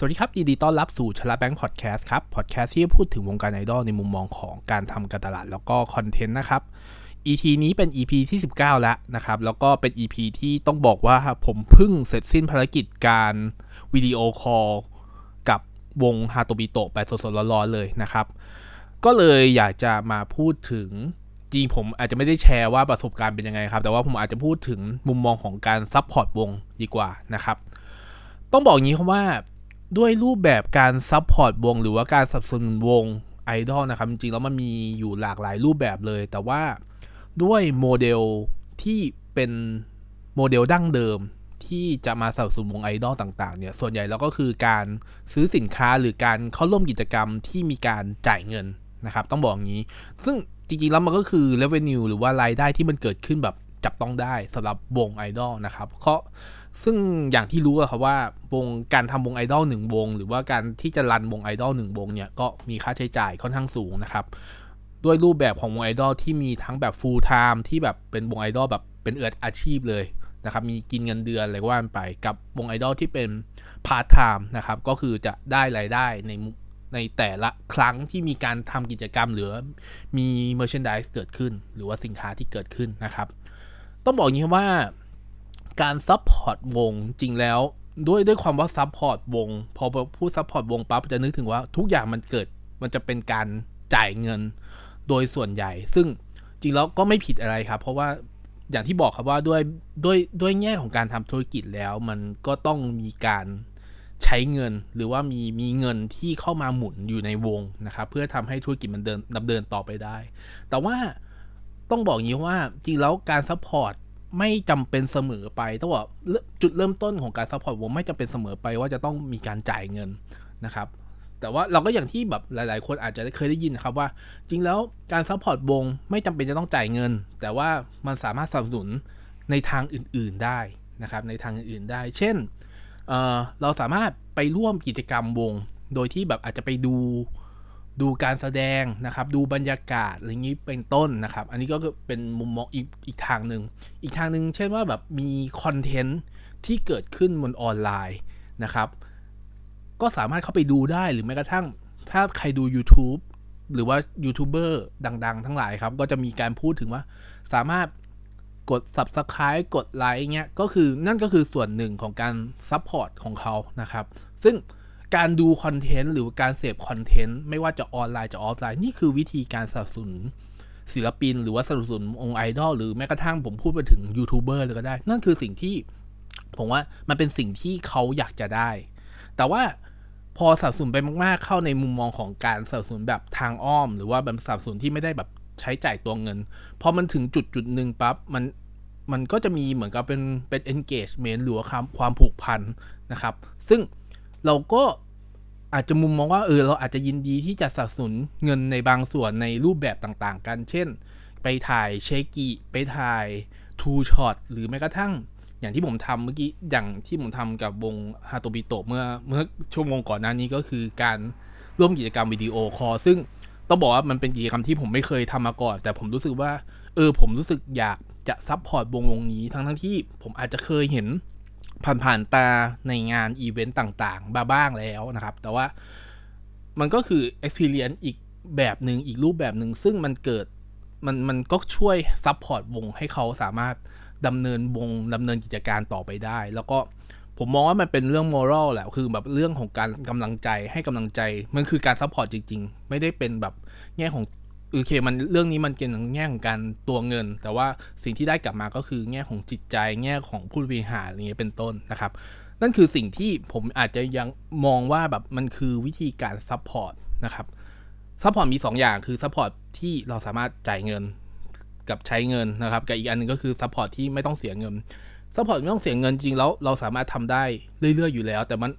สวัสดีครับยินดีต้อนรับสู่ชลาแบงค์พอดแคสต์ครับ พอดแคสต์ที่พูดถึงวงการไอดอลในมุมมองของการทำการตลาดแล้วก็คอนเทนต์นะครับ EP นี้เป็น EP ที่ 19 แล้วนะครับ แล้วก็เป็น EP ที่ต้องบอกว่าผมเพิ่งเสร็จสิ้นภารกิจการวิดีโอคอลกับวงฮาโตบิโตะไปสดๆร้อนๆเลยนะครับ ก็เลยอยากจะมาพูดถึงจริงผมอาจจะไม่ได้แชร์ว่าประสบการณ์เป็นยังไงครับ แต่ว่าผมอาจจะพูดถึงมุมมองของการ support วงดีกว่านะครับ ต้องบอกงี้ครับว่า ด้วยรูปแบบการ support วง หรือว่าการสนับสนุนวงไอดอลนะครับ จริงๆ แล้วมันมีอยู่หลากหลายรูปแบบเลย แต่ว่าด้วยโมเดลที่เป็นโมเดลดั้งเดิมที่จะมาสนับสนุนวงไอดอลต่างๆเนี่ยส่วนใหญ่แล้วก็คือการซื้อสินค้าหรือการเข้าร่วมกิจกรรมที่มีการจ่ายเงินนะครับ ต้องบอกงี้ ซึ่งจริงๆ แล้วมันก็คือ revenue หรือว่ารายได้ที่มันเกิดขึ้นแบบ จับต้องได้สำหรับวงไอดอลนะครับเพราะซึ่งอย่างที่รู้อะครับว่าวงการทำวงไอดอลหนึ่งวง หรือว่าการที่จะ run วงไอดอลหนึ่งวงเนี่ยก็มีค่าใช้จ่ายค่อนข้างสูงนะครับด้วยรูปแบบของวงไอดอลที่มีทั้งแบบ full time ที่แบบเป็นวงไอดอลแบบเป็นเอ่ออาชีพเลยนะครับมีกินเงินเดือนอะไรก็ว่าไปกับวงไอดอลที่เป็น part time นะครับก็คือจะได้รายได้ในในแต่ละครั้งที่มีการทำกิจกรรมหรือมี merchandise เกิดขึ้น หรือว่าสินค้าที่เกิดขึ้นนะครับ ต้องบอกอย่างนี้ว่าการ support วงจริงแล้ว ด้วยด้วยความว่า support วง พอพูด support วงปั๊บจะนึกถึงว่าทุกอย่างมันเกิดมันจะเป็นการจ่ายเงินโดยส่วนใหญ่ ซึ่งจริงแล้วก็ไม่ผิดอะไรครับ เพราะว่าอย่างที่บอกครับว่าด้วยด้วยด้วยแง่ของการทำธุรกิจแล้ว มันก็ต้องมีการใช้เงิน หรือว่ามีมีเงินที่เข้ามาหมุนอยู่ในวงนะครับ เพื่อทำให้ธุรกิจมันเดินดำเนินต่อไปได้ แต่ว่า ต้องบอกงี้ว่าจริงแล้วการ support ไม่จำเป็นเสมอไปต้องบอกจุดเริ่มต้นของการ support วงไม่จำเป็นเสมอไปว่าจะต้องมีการจ่ายเงินนะครับ แต่ว่าเราก็อย่างที่แบบหลาย ๆ คนอาจจะเคยได้ยินครับว่า จริงแล้วการ support วงไม่จำเป็นจะต้องจ่ายเงิน แต่ว่ามันสามารถสนับสนุนในทางอื่น ๆ ได้นะครับ ในทางอื่น ๆ ได้ เช่นเเราสามารถไปร่วมกิจกรรมวง โดยที่แบบอาจจะไปดู ดูการแสดงนะครับ ดูบรรยากาศอะไรงี้เป็นต้นนะครับ อันนี้ก็เป็นมุมมองอีกอีกทางหนึ่ง อีกทางหนึ่งเช่นว่าแบบมีคอนเทนต์ที่เกิดขึ้นบนออนไลน์นะครับ ก็สามารถเข้าไปดูได้หรือแม้กระทั่งถ้าใครดู YouTube หรือว่ายูทูบเบอร์ดัง ๆ ทั้งหลายครับ ก็จะมีการพูดถึงว่าสามารถกด Subscribe กดไลค์เงี้ยก็คือนั่นก็คือส่วนหนึ่งของการ support ของเขานะครับ ซึ่ง การดูคอนเทนต์หรือการเสพคอนเทนต์ไม่ว่าจะออนไลน์จะออฟไลน์นี่คือวิธีการสนับสนุนศิลปิน หรือว่าสนับสนุนองค์ไอดอลหรือแม้กระทั่งผมพูดไปถึงยูทูบเบอร์เลยก็ได้ นั่นคือสิ่งที่ผมว่ามันเป็นสิ่งที่เขาอยากจะได้ แต่ว่าพอสับสนไปมาก ๆ เข้าในมุมมองของการสับสนแบบทางอ้อม หรือว่าแบบสับสนที่ไม่ได้แบบใช้จ่ายตัวเงิน พอมันถึงจุดจุดหนึ่งปั๊บมันมันก็จะมีเหมือนกับเป็นเป็น engagement หรือความความผูกพันนะครับ ซึ่ง เราก็อาจจะมุมมองว่าเออเราอาจจะยินดีที่จะสนับสนุนเงินในบางส่วนในรูปแบบต่างๆ กัน เช่น ไปถ่ายเชกิไปถ่ายทูช็อตหรือแม้กระทั่งอย่างที่ผมทำเมื่อกี้อย่างที่ผมทำกับวงฮาโตบิโตเมื่อเมื่อชั่วโมงก่อนหน้านี้ก็คือการร่วมกิจกรรม video call ซึ่งต้องบอกว่ามันเป็นกิจกรรมที่ผมไม่เคยทำมาก่อน แต่ผมรู้สึกว่า เออผมรู้สึกอยากจะ support วงวงนี้ทั้งทั้งที่ผมอาจจะเคยเห็น ผ่านๆตาในงานอีเวนต์ต่างๆมาบ้างแล้วนะครับ แต่ว่ามันก็คือ experience อีกแบบหนึ่งอีกรูปแบบหนึ่งซึ่งมันเกิดมันมันก็ช่วย support วงให้เขาสามารถดำเนินวงดำเนินกิจการต่อไปได้ แล้วก็ผมมองว่ามันเป็นเรื่อง moral แหละคือแบบเรื่องของการกำลังใจให้กำลังใจ มันคือการ support จริง ๆ ไม่ได้เป็นแบบแง่ของ โอเคมันเรื่องนี้มันเกี่ยวกับแง่ของการตัวเงิน แต่ว่าสิ่งที่ได้กลับมาก็คือแง่ของจิตใจแง่ของผู้บริหารอะไรเงี้ยเป็นต้นนะครับ นั่นคือสิ่งที่ผมอาจจะยังมองว่าแบบมันคือวิธีการ supportนะครับ support มี 2 อย่างคือ support ที่เราสามารถจ่ายเงินกับใช้เงินนะครับกับอีกอันนึงก็คือ support ที่ไม่ต้องเสียเงิน support ไม่ต้องเสียเงินจริงแล้วเราสามารถทำได้เรื่อยๆอยู่แล้ว แต่มัน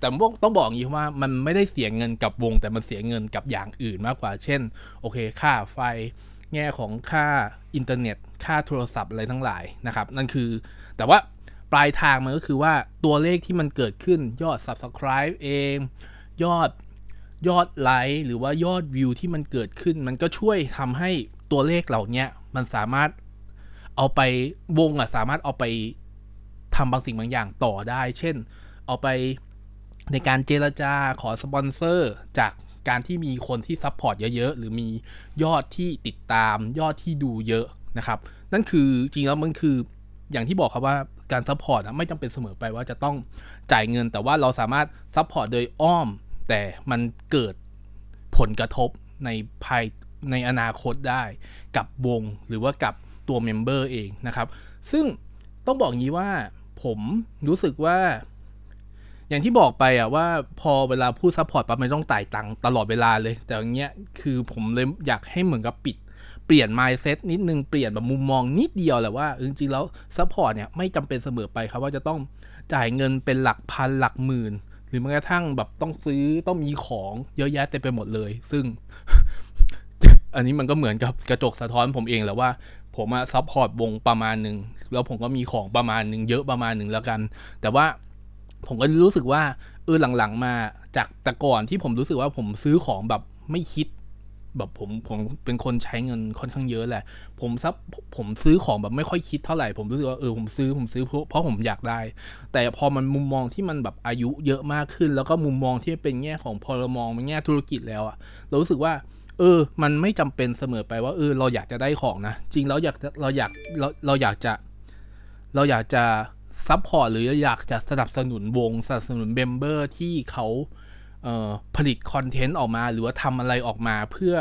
แต่ต้องบอกอย่างนี้ว่ามันไม่ได้เสียเงินกับวง แต่มันเสียเงินกับอย่างอื่นมากกว่า เช่น โอเค ค่าไฟ แง่ของค่าอินเทอร์เน็ต ค่าโทรศัพท์อะไรทั้งหลายนะครับ นั่นคือ แต่ว่าปลายทางมันก็คือว่าตัวเลขที่มันเกิดขึ้นยอด Subscribe เอง ยอดยอดไลค์หรือว่ายอดวิวที่มันเกิดขึ้น มันก็ช่วยทำให้ตัวเลขเหล่านี้มันสามารถ เอาไปวงอะสามารถเอาไปทำบางสิ่งบางอย่างต่อได้ เช่น เอาไปในการเจรจาขอสปอนเซอร์จากการที่มีคนที่ support เยอะ ๆ หรือมียอดที่ติดตามยอดที่ดูเยอะนะครับ นั่นคือจริงแล้วมันคืออย่างที่บอกครับว่าการ support ไม่จำเป็นเสมอไปว่าจะต้องจ่ายเงิน แต่ว่าเราสามารถ support โดยอ้อม แต่มันเกิดผลกระทบในภายในอนาคตได้กับวงหรือว่ากับ ตัว member เองนะครับ ซึ่งต้องบอกงี้ว่าผมรู้สึกว่า อย่างที่บอกไปอะว่าพอเวลาพูด support ปั๊บมันต้องจ่ายตังค์ตลอดเวลาเลย แต่อย่างเงี้ยคือผมเลยอยากให้เหมือนกับปรับเปลี่ยน mindset นิดนึง เปลี่ยนแบบมุมมองนิดเดียวแหละว่าจริงๆแล้ว support เนี่ยไม่จำเป็นเสมอไปครับว่าจะต้องจ่ายเงินเป็นหลักพันหลักหมื่น หรือแม้กระทั่งแบบต้องซื้อต้องมีของเยอะแยะเต็มไปหมดเลย ซึ่ง อันนี้มันก็เหมือนกับกระจกสะท้อนผมเองแหละว่า ผมอะ support วงประมาณหนึ่งแล้วผมก็มีของประมาณหนึ่งเยอะประมาณหนึ่งแล้วกัน แต่ว่าผมก็รู้สึกว่าเออหลังๆมาจากแต่ก่อนที่ผมรู้สึกว่าผมซื้อของแบบไม่คิด แบบผมผมเป็นคนใช้เงินค่อนข้างเยอะแหละ ผมซับผมซื้อของแบบไม่ค่อยคิดเท่าไหร่ผมรู้สึกว่าเออผมซื้อผมซื้อเพราะเพราะผมอยากได้ แต่พอมันมุมมองที่มันแบบอายุเยอะมากขึ้น แล้วก็มุมมองที่เป็นแง่ของพลมองเป็นแง่ธุรกิจแล้วอะเรารู้สึกว่า เออ มันไม่จำเป็นเสมอไปว่าเออเราอยากจะได้ของนะ จริงแล้วอยากเราอยากเราเราอยากจะ เราอยากจะ support หรืออยากจะสนับสนุนวงสนับสนุน member ที่เขาเอ่อผลิต content ออกมาหรือว่าทำอะไรออกมาเพื่อ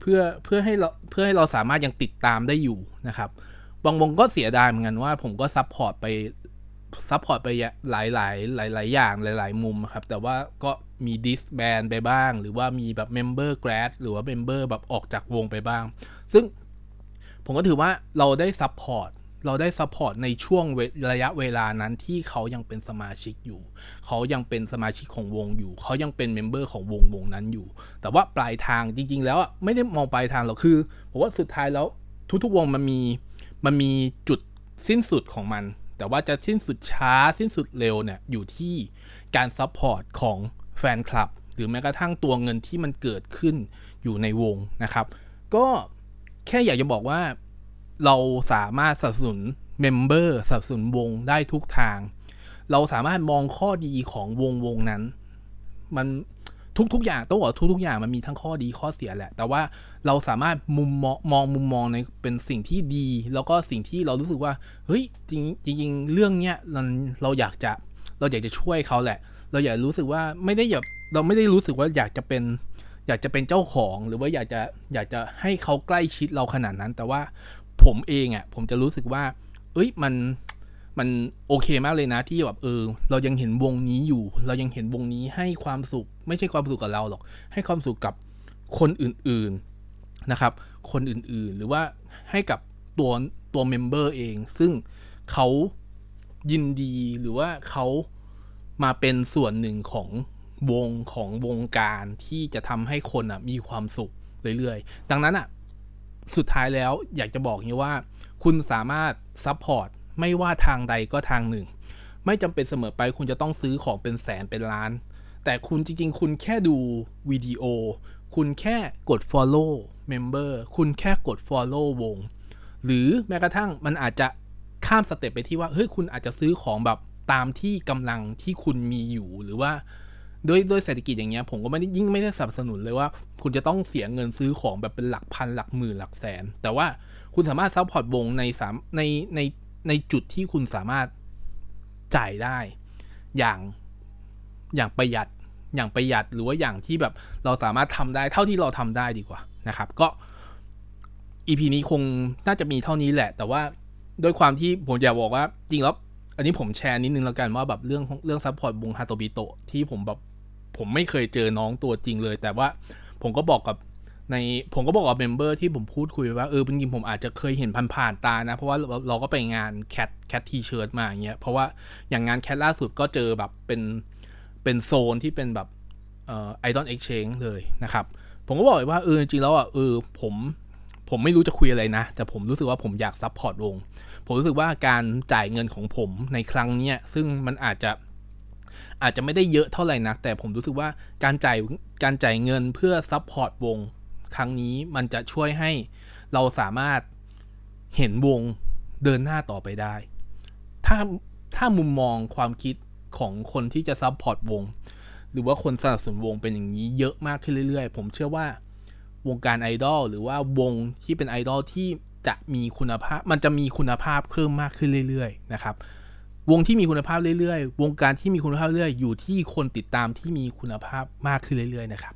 เพื่อเพื่อให้เราเพื่อให้เราสามารถยังติดตามได้อยู่นะครับ บางวงก็เสียดายเหมือนกันว่าผมก็ support ไป support ไปหลายหลายหลายหลายอย่างหลาย ๆ มุมครับ แต่ว่าก็มี disband ไปบ้าง หรือว่ามีแบบ member grad หรือว่า member แบบออกจากวงไปบ้าง ซึ่งผมก็ถือว่าเราได้ support เราได้ support ในช่วงระยะเวลานั้นที่เขายังเป็นสมาชิกอยู่ เขายังเป็นสมาชิกของวงอยู่ เขายังเป็น member ของวงวงนั้นอยู่ แต่ว่าปลายทางจริง ๆ แล้วไม่ได้มองปลายทางหรอกคือผมว่าสุดท้ายแล้วทุกๆวงมันมีมันมีจุดสิ้นสุดของมัน แต่ว่าจะสิ้นสุดช้าสิ้นสุดเร็วเนี่ยอยู่ที่การ support ของแฟนคลับ หรือแม้กระทั่งตัวเงินที่มันเกิดขึ้นอยู่ในวงนะครับ ก็แค่อยากจะบอกว่าเราสามารถสนับสนุน member สนับสนุนวงได้ทุกทาง เราสามารถมองข้อดีของวงวงนั้น มัน ทุกๆอย่างต้องบอกทุกๆอย่างมันมีทั้งข้อดีข้อเสียแหละ แต่ว่าเราสามารถมุมมองมองมุมมองในเป็นสิ่งที่ดี แล้วก็สิ่งที่เรารู้สึกว่าเฮ้ยจริงจริงเรื่องเนี้ยเราเราอยากจะเราอยากจะช่วยเขาแหละ เราอยากรู้สึกว่าไม่ได้อยากเราไม่ได้รู้สึกว่าอยากจะเป็นอยากจะเป็นเจ้าของหรือว่าอยากจะอยากจะให้เขาใกล้ชิดเราขนาดนั้น แต่ว่าผมเองอะ่ะผมจะรู้สึกว่าเอ้ยมัน มันโอเคมากเลยนะที่แบบเออ เรายังเห็นวงนี้อยู่ เรายังเห็นวงนี้ให้ความสุข ไม่ใช่ความสุขกับเราหรอก ให้ความสุขกับคนอื่นๆนะครับ คนอื่นๆ หรือว่าให้กับตัวตัว member เอง ซึ่งเขายินดีหรือว่าเขามาเป็นส่วนหนึ่งของวงของวงการที่จะทำให้คนอะมีความสุขเรื่อยๆ ดังนั้นอะสุดท้ายแล้วอยากจะบอกนี้ว่า คุณสามารถ support ไม่ว่าทางใดก็ทางหนึ่ง ไม่จำเป็นเสมอไปคุณจะต้องซื้อของเป็นแสนเป็นล้าน แต่คุณจริง ๆ คุณแค่ดูวิดีโอ คุณแค่กด follow member คุณแค่กด follow วง หรือแม้กระทั่งมันอาจจะข้าม step ไปที่ว่าเฮ้ยคุณอาจจะซื้อของแบบตามที่กำลังที่คุณมีอยู่หรือว่าด้วยด้วยเศรษฐกิจอย่างเงี้ยผมก็ไม่ได้ยิ่งไม่ได้สนับสนุนเลยว่า คุณจะต้องเสียเงินซื้อของแบบเป็นหลักพันหลักหมื่นหลักแสน แต่ว่าคุณสามารถ support วงในสามในใน ในจุดที่คุณสามารถจ่ายได้ อย่างอย่างประหยัดอย่างประหยัดหรือว่าอย่างที่แบบเราสามารถทำได้เท่าที่เราทำได้ดีกว่านะครับ ก็ EP นี้คงน่าจะมีเท่านี้แหละ แต่ว่าด้วยความที่ผมอยากบอกว่า จริงแล้วอันนี้ผมแชร์นิดนึงแล้วกันว่าแบบเรื่องเรื่อง support วงฮาโตบิโตที่ผมแบบผมไม่เคยเจอน้องตัวจริงเลย แต่ว่าผมก็บอกกับ ในผมก็บอกกับ member ที่ผมพูดคุยว่าเออจริงๆผมอาจจะเคยเห็นผ่านๆตานะ เพราะว่าเราก็ไปงาน Cat Cat T-Shirt มาอย่างเงี้ยเพราะว่าอย่างงาน Cat ล่าสุดก็เจอแบบเป็นเป็นโซนที่เป็นแบบเอ่อ Idol Exchange เลยนะครับ ผมก็บอกว่าเออจริงๆแล้วอะเออผมผมไม่รู้จะคุยอะไรนะ แต่ผมรู้สึกว่าผมอยาก support วง ผมรู้สึกว่าการจ่ายเงินของผมในครั้งเนี้ยซึ่งมันอาจจะอาจจะไม่ได้เยอะเท่าไหร่นะแต่ผมรู้สึกว่าการจ่ายการจ่ายเงินเพื่อ support วง ครั้งนี้มันจะช่วยให้เราสามารถเห็นวงเดินหน้าต่อไปได้ ถ้าถ้ามุมมองความคิดของคนที่จะ support วง หรือว่าคนสนับสนุนวงเป็นอย่างนี้เยอะมากขึ้นเรื่อยๆ ผมเชื่อว่าวงการไอดอลหรือว่าวงที่เป็นไอดอลที่จะมีคุณภาพ มันจะมีคุณภาพเพิ่มมากขึ้นเรื่อยๆ นะครับ วงที่มีคุณภาพเรื่อยๆ วงการที่มีคุณภาพเรื่อยๆ อยู่ที่คนติดตามที่มีคุณภาพมากขึ้นเรื่อยๆ นะครับ